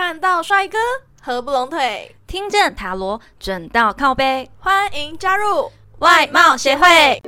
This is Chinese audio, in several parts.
看到帅哥合不拢腿，听见塔罗准到靠背，欢迎加入外貌协会。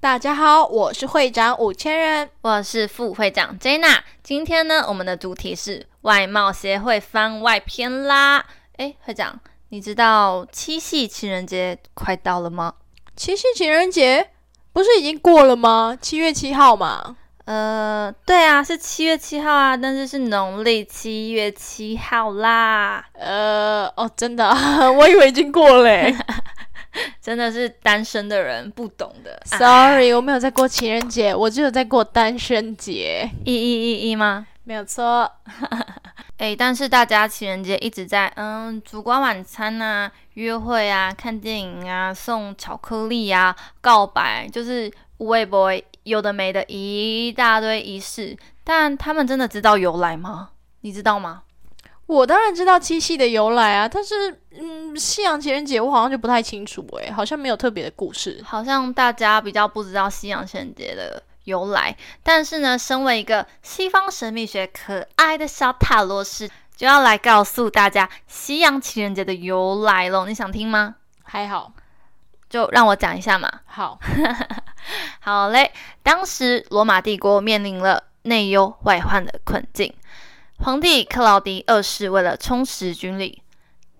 大家好，我是会长五千人，我是副会长 Jana。今天呢，我们的主题是外貌协会番外篇啦。哎，会长，你知道七夕情人节快到了吗？七夕情人节不是已经过了吗？七月七号嘛。呃，对啊，是七月七号啊，但是是农历七月七号啦。呃，哦，真的，我以为已经过了。真的是单身的人不懂的。Sorry，我没有在过情人节，我只有在过单身节。一一一一吗？没有错。哎，但是大家情人节一直在嗯，烛光晚餐啊，约会啊，看电影啊，送巧克力啊，告白，就是微博有的没的一大堆仪式。但他们真的知道由来吗？你知道吗？我当然知道七夕的由来啊，但是嗯，西洋情人节我好像就不太清楚哎，好像没有特别的故事。好像大家比较不知道西洋情人节的。由来，但是呢，身为一个西方神秘学可爱的小塔罗师，就要来告诉大家西洋情人节的由来喽。你想听吗？还好，就让我讲一下嘛。好，好嘞。当时罗马帝国面临了内忧外患的困境，皇帝克劳迪二世为了充实军力，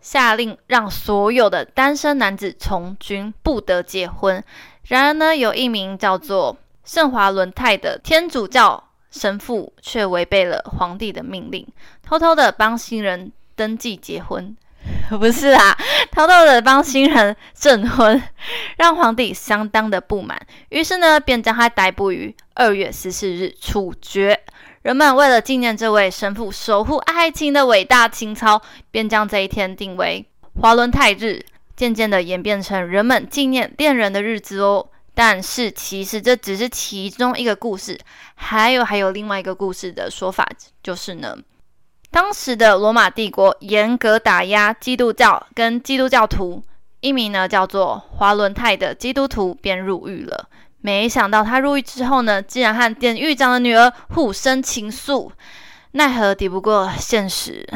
下令让所有的单身男子从军，不得结婚。然而呢，有一名叫做圣华伦泰的天主教神父却违背了皇帝的命令，偷偷的帮新人登记结婚，不是啊，偷偷的帮新人证婚，让皇帝相当的不满。于是呢，便将他逮捕于二月十四日处决。人们为了纪念这位神父守护爱情的伟大情操，便将这一天定为华伦泰日，渐渐的演变成人们纪念恋人的日子哦。但是其实这只是其中一个故事，还有还有另外一个故事的说法，就是呢，当时的罗马帝国严格打压基督教跟基督教徒，一名呢叫做华伦泰的基督徒便入狱了。没想到他入狱之后呢，竟然和典狱长的女儿互生情愫，奈何抵不过现实。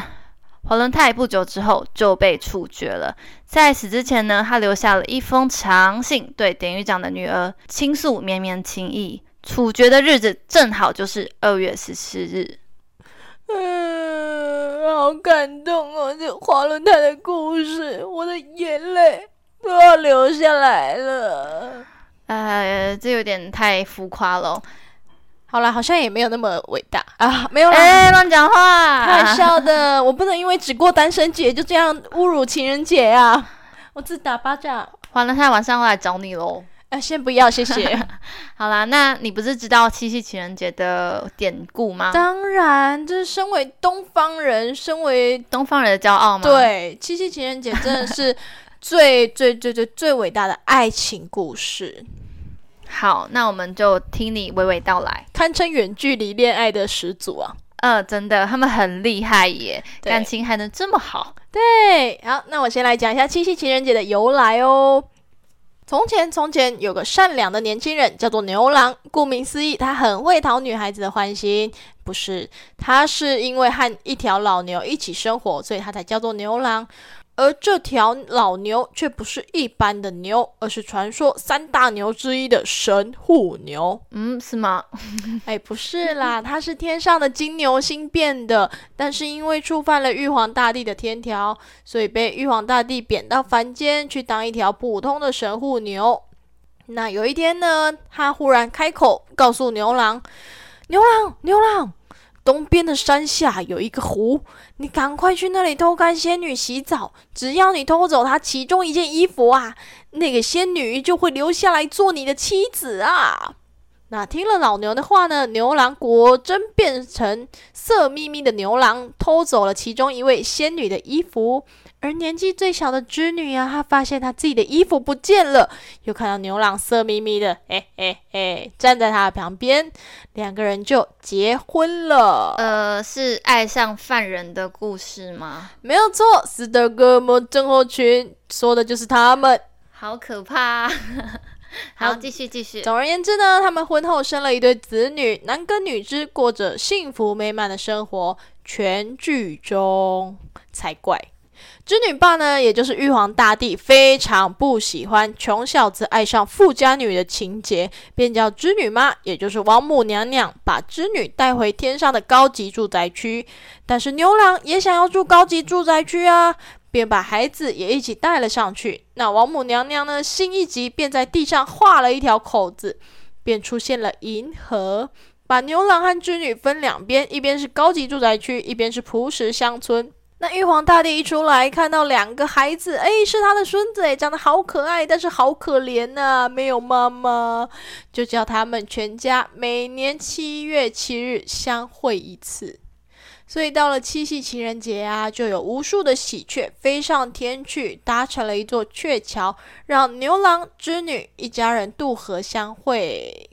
华伦泰不久之后就被处决了。在死之前呢，他留下了一封长信，对典狱长的女儿倾诉绵绵情意。处决的日子正好就是二月十四日。嗯，好感动哦！这华伦泰的故事，我的眼泪都要流下来了。呃，这有点太浮夸了。好了，好像也没有那么伟大啊，没有啦，哎，乱讲话，开玩笑的，我不能因为只过单身节就这样侮辱情人节啊！我自打巴掌。完了，他晚上要来找你喽。哎，先不要，谢谢。好啦，那你不是知道七夕情人节的典故吗？当然，这是身为东方人，身为东方人的骄傲吗？对，七夕情人节真的是最最最最最伟大的爱情故事。好，那我们就听你娓娓道来，堪称远距离恋爱的始祖啊！呃，真的，他们很厉害耶，感情还能这么好。对，好，那我先来讲一下七夕情人节的由来哦。从前，从前有个善良的年轻人，叫做牛郎。顾名思义，他很会讨女孩子的欢心。不是，他是因为和一条老牛一起生活，所以他才叫做牛郎。而这条老牛却不是一般的牛，而是传说三大牛之一的神户牛。嗯，是吗？哎，不是啦，它是天上的金牛星变的，但是因为触犯了玉皇大帝的天条，所以被玉皇大帝贬到凡间去当一条普通的神户牛。那有一天呢，他忽然开口告诉牛郎：“牛郎，牛郎。”东边的山下有一个湖，你赶快去那里偷看仙女洗澡。只要你偷走她其中一件衣服啊，那个仙女就会留下来做你的妻子啊。那听了老牛的话呢，牛郎果真变成色眯眯的牛郎，偷走了其中一位仙女的衣服。而年纪最小的织女啊，她发现她自己的衣服不见了，又看到牛郎色眯眯的，嘿嘿嘿，站在她的旁边，两个人就结婚了。呃，是爱上犯人的故事吗？没有错，斯德哥尔摩症候群说的就是他们。好可怕！好，继续继续。总而言之呢，他们婚后生了一对子女，男耕女织，过着幸福美满的生活，全剧终才怪。织女爸呢，也就是玉皇大帝，非常不喜欢穷小子爱上富家女的情节，便叫织女妈，也就是王母娘娘，把织女带回天上的高级住宅区。但是牛郎也想要住高级住宅区啊，便把孩子也一起带了上去。那王母娘娘呢，心一急，便在地上画了一条口子，便出现了银河，把牛郎和织女分两边，一边是高级住宅区，一边是朴实乡村。那玉皇大帝一出来，看到两个孩子，哎，是他的孙子，哎，长得好可爱，但是好可怜呐，没有妈妈，就叫他们全家每年七月七日相会一次。所以到了七夕情人节啊，就有无数的喜鹊飞上天去，搭成了一座鹊桥，让牛郎织女一家人渡河相会。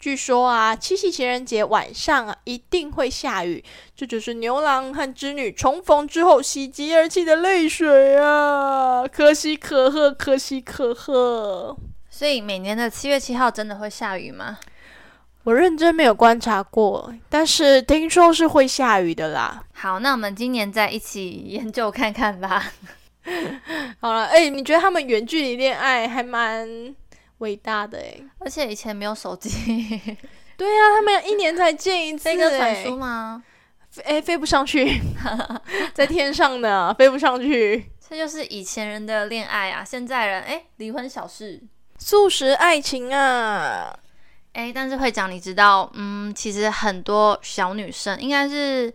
据说啊，七夕情人节晚上啊，一定会下雨，这就是牛郎和织女重逢之后喜极而泣的泪水啊！可喜可贺，可喜可贺。所以每年的七月七号真的会下雨吗？我认真没有观察过，但是听说是会下雨的啦。好，那我们今年再一起研究看看吧。好了，哎，你觉得他们远距离恋爱还蛮？伟大的哎，而且以前没有手机，对呀，他们一年才见一次，飞鸽传书吗？哎，飞不上去，在天上呢，飞不上去。这就是以前人的恋爱啊，现在人哎，离婚小事，素食爱情啊，哎，但是会长，你知道，嗯，其实很多小女生，应该是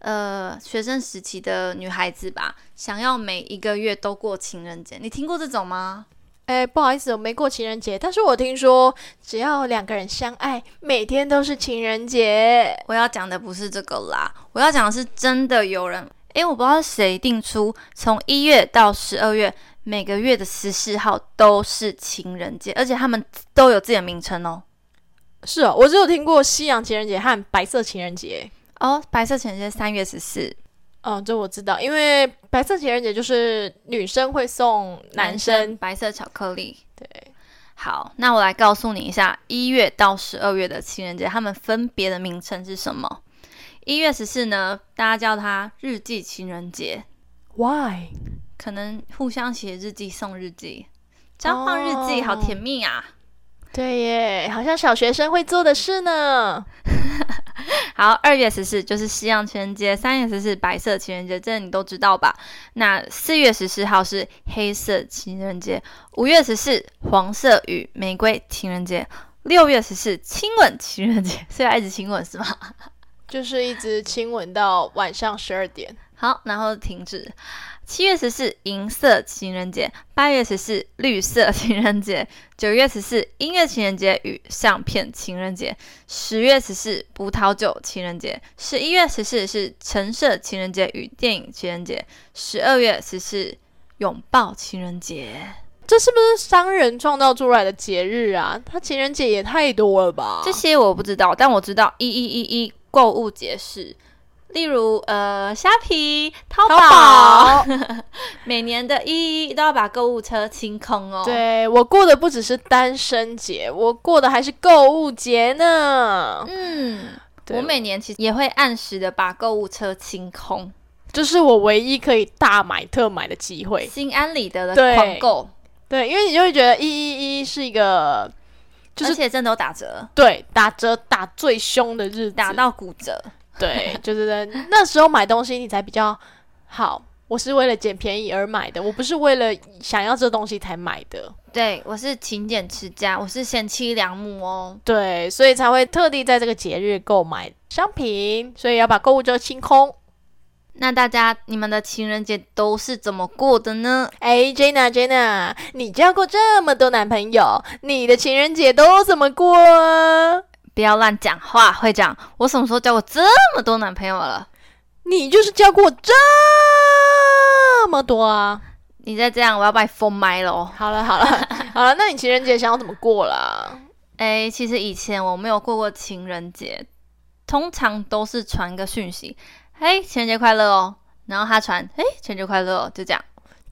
呃学生时期的女孩子吧，想要每一个月都过情人节，你听过这种吗？哎，不好意思，我没过情人节。但是我听说，只要两个人相爱，每天都是情人节。我要讲的不是这个啦，我要讲的是真的有人。哎，我不知道谁定出从一月到十二月每个月的十四号都是情人节，而且他们都有自己的名称哦。是哦，我只有听过西洋情人节和白色情人节。哦，白色情人节三月十四。嗯，这我知道，因为白色情人节就是女生会送男生白色巧克力。对，好，那我来告诉你一下，一月到十二月的情人节，他们分别的名称是什么？一月十四呢，大家叫它日记情人节。Why？可能互相写日记送日记，交换日记，好甜蜜啊！对耶，好像小学生会做的事呢。好，二月十四就是西洋情人节，三月十四白色情人节，这你都知道吧？那四月十四号是黑色情人节，五月十四黄色与玫瑰情人节，六月十四亲吻情人节，是要一直亲吻是吗？就是一直亲吻到晚上十二点。好，然后停止。七月十四，银色情人节；八月十四，绿色情人节；九月十四，音乐情人节与相片情人节；十月十四，葡萄酒情人节；十一月十四是橙色情人节与电影情人节；十二月十四，拥抱情人节。这是不是商人创造出来的节日啊？他情人节也太多了吧？这些我不知道，但我知道一一一一购物节是。例如，呃，虾皮、淘宝，每年的一一都要把购物车清空哦。对我过的不只是单身节，我过的还是购物节呢。嗯，我每年其实也会按时的把购物车清空，这是我唯一可以大买特买的机会，心安理得的狂购。对，因为你就会觉得一一一是一个，就是而且真的有打折，对，打折打最凶的日子，打到骨折。对，就是那时候买东西你才比较好。我是为了捡便宜而买的，我不是为了想要这东西才买的。对，我是勤俭持家，我是贤妻良母哦。对，所以才会特地在这个节日购买商品，所以要把购物车清空。那大家，你们的情人节都是怎么过的呢？哎，Jenna，Jenna，你交过这么多男朋友，你的情人节都怎么过？不要乱讲话，会长。我什么时候交过这么多男朋友了？你就是交过这么多啊！你再这样，我要把你封麦喽。好了好了 好了，那你情人节想要怎么过啦？哎，其实以前我没有过过情人节，通常都是传个讯息，嘿，情人节快乐哦。然后他传，嘿，情人节快乐哦，就这样，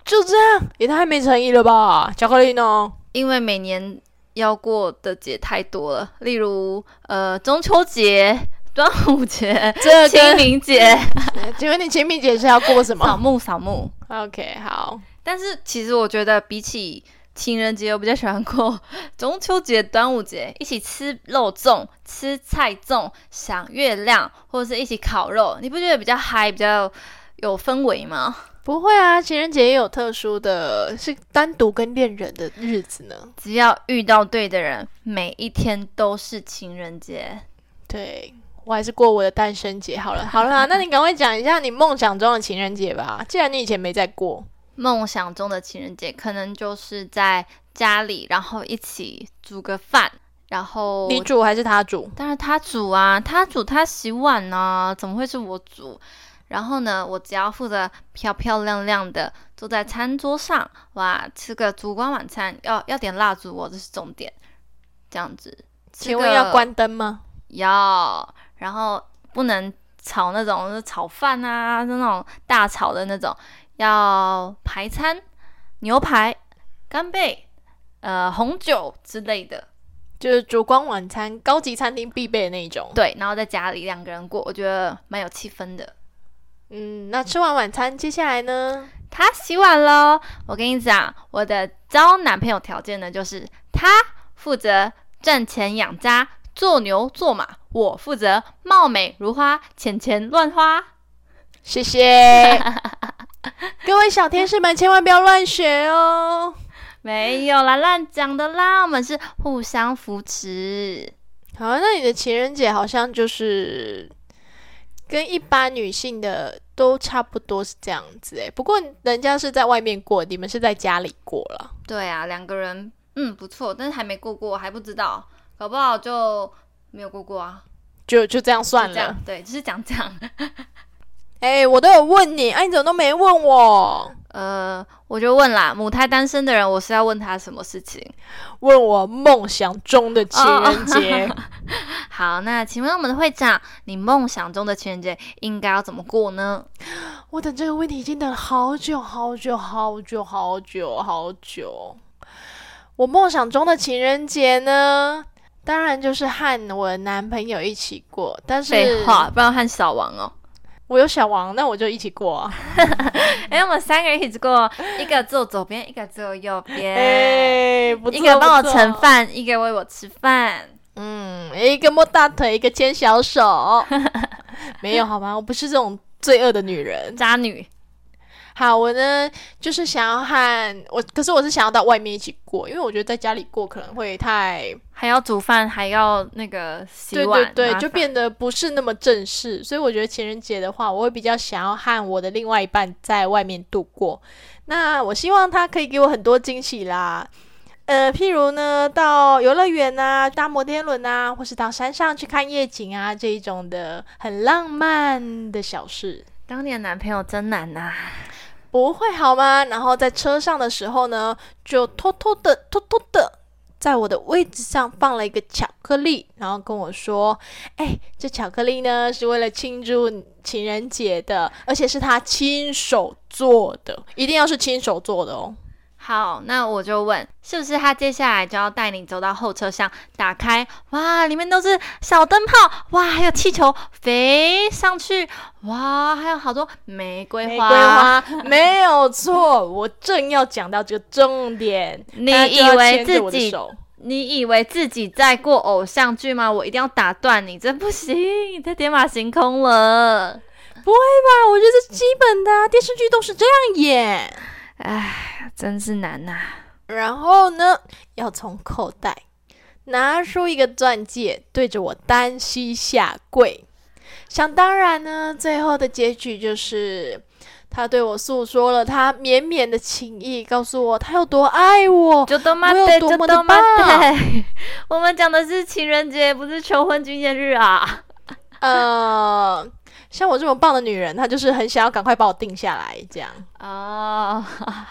就这样，也太没诚意了吧？巧克力呢？因为每年。要过的节太多了，例如呃中秋节、端午节、这清，明节、请问你清明节是要过什么扫墓、扫墓。？OK，好，但是其实我觉得比起情人节，我比较喜欢过中秋节、端午节，一起吃肉粽、吃菜粽、赏月亮，或者是一起烤肉，你不觉得比较嗨、比较有氛围吗？不会啊，情人节也有特殊的，是单独跟恋人的日子呢。只要遇到对的人，每一天都是情人节。对我还是过我的单身节好了。好啦，那你赶快讲一下你梦想中的情人节吧。既然你以前没在过，梦想中的情人节，可能就是在家里，然后一起煮个饭，然后你煮还是他煮？当然他煮啊，他煮他洗碗呢、怎么会是我煮？然后呢，我只要负责漂漂亮亮的坐在餐桌上，哇，吃个烛光晚餐，要要点蜡烛哦，这是重点。这样子，请问要关灯吗？要，然后不能炒那种炒饭啊，那种大炒的那种，要排餐，牛排、干贝、呃红酒之类的。就是烛光晚餐，高级餐厅必备的那一种。对，然后在家里两个人过，我觉得蛮有气氛的。嗯，那吃完晚餐，接下来呢？他洗碗喽。我跟你讲，我的招男朋友条件呢，就是他负责赚钱养家，做牛做马，我负责貌美如花，钱钱乱花。谢谢 各位小天使们，千万不要乱学哦。没有啦，乱讲的啦，我们是互相扶持。好，那你的情人节好像就是跟一般女性的都差不多是这样子哎。不过人家是在外面过，你们是在家里过了。对啊，两个人，嗯，不错，但是还没过过，还不知道，搞不好就没有过过啊。就就这样算了对，就是讲这样。哎、我都有问你，哎、你怎么都没问我？呃，我就问啦，母胎单身的人，我是要问他什么事情？问我梦想中的情人节。好，那请问我们的会长，你梦想中的情人节应该要怎么过呢？我等这个问题已经等了好久好久好久好久好久。我梦想中的情人节呢，当然就是和我的男朋友一起过，但是废话，不要和小王哦。我有小王，那我就一起过啊。哎、我们三个人一起过，一个坐左边，一个坐右边，一个帮我盛饭，一个喂我吃饭。嗯，一个摸大腿，一个牵小手。没有好吗？我不是这种罪恶的女人。渣女，好，我呢就是想要和我，可是我是想要到外面一起过，因为我觉得在家里过可能会太，还要煮饭，还要那个洗碗，对对，对就变得不是那么正式。所以我觉得情人节的话，我会比较想要和我的另外一半在外面度过。那我希望他可以给我很多惊喜啦。呃，譬如呢，到游乐园啊，搭摩天轮啊，或是到山上去看夜景啊，这一种的很浪漫的小事。当年男朋友真难呐、不会好吗？然后在车上的时候呢，就偷偷的、偷偷的，在我的位置上放了一个巧克力，然后跟我说：“哎，这巧克力呢是为了庆祝情人节的，而且是他亲手做的，一定要是亲手做的哦。”好，那我就问，是不是他接下来就要带你走到后车厢，打开，哇，里面都是小灯泡，哇，还有气球飞上去，哇，还有好多玫瑰玫花。瑰 花没有错，我正要讲到这个重点。你以为自己你以为自己在过偶像剧吗？我一定要打断你，这不行，你太天马行空了。不会吧？我觉得是基本的啊、电视剧都是这样演。唉，真是难呐、然后呢，要从口袋拿出一个钻戒，对着我单膝下跪。想当然呢，最后的结局就是他对我诉说了他绵绵的情意，告诉我他有多爱我。我们讲的是情人节，不是求婚纪念日啊。呃，像我这么棒的女人，她就是很想要赶快把我定下来，这样。哦，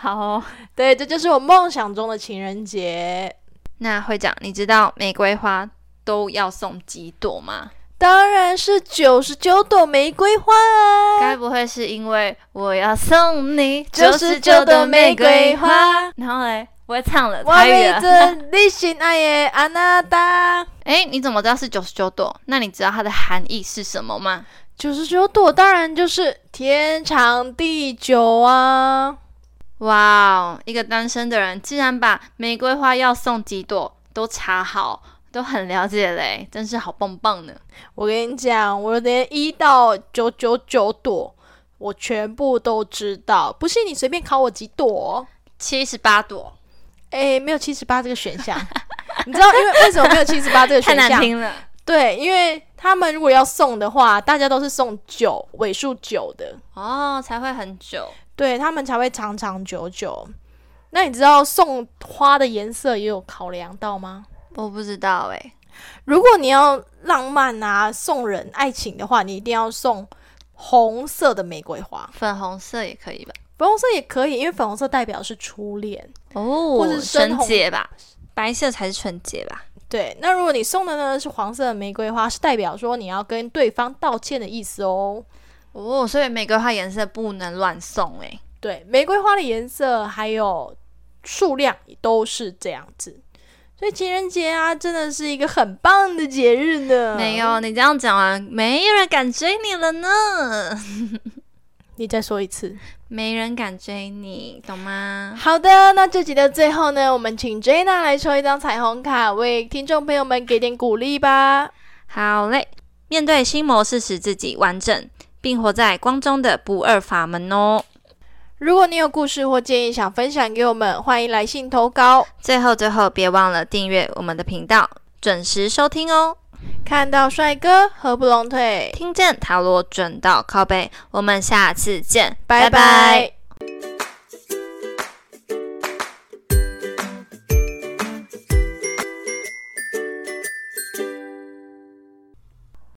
好哦。对，这就是我梦想中的情人节。那会长，你知道玫瑰花都要送几朵吗？当然是九十九朵玫瑰花啊！该不会是因为我要送你九十九朵玫瑰花？然后嘞，我也唱了，我台语了。为着你心爱的安娜达。哎，你怎么知道是九十九朵？那你知道它的含义是什么吗？九十九朵当然就是天长地久啊！哇哦，一个单身的人竟然把玫瑰花要送几朵都查好，都很了解嘞，真是好棒棒呢！我跟你讲，我连一到九九九朵，我全部都知道。不信你随便考我几朵。七十八朵，哎，没有七十八这个选项。你知道因为为什么没有七十八这个选项？太难听了。对，因为他们如果要送的话，大家都是送九尾数九的，哦，才会很久。对他们才会长长久久。那你知道送花的颜色也有考量到吗？我不知道哎、如果你要浪漫啊，送人爱情的话，你一定要送红色的玫瑰花，粉红色也可以吧？粉红色也可以，因为粉红色代表是初恋。哦或是纯洁吧？白色才是纯洁吧？对，那如果你送的呢是黄色的玫瑰花，是代表说你要跟对方道歉的意思哦。哦，所以玫瑰花颜色不能乱送哎、对，玫瑰花的颜色还有数量都是这样子。所以情人节啊，真的是一个很棒的节日呢。没有，你这样讲完，没有人敢追你了呢。你再说一次。没人敢追你，懂吗？好的，那这集的最后呢，我们请 Jana 来抽一张彩虹卡，为听众朋友们给点鼓励吧。好嘞，面对新模式使自己完整，并活在光中的不二法门哦。如果你有故事或建议想分享给我们，欢迎来信投稿。最后最后，别忘了订阅我们的频道，准时收听哦。看到帅哥合不拢腿，听见塔罗准到靠背，我们下次见，拜拜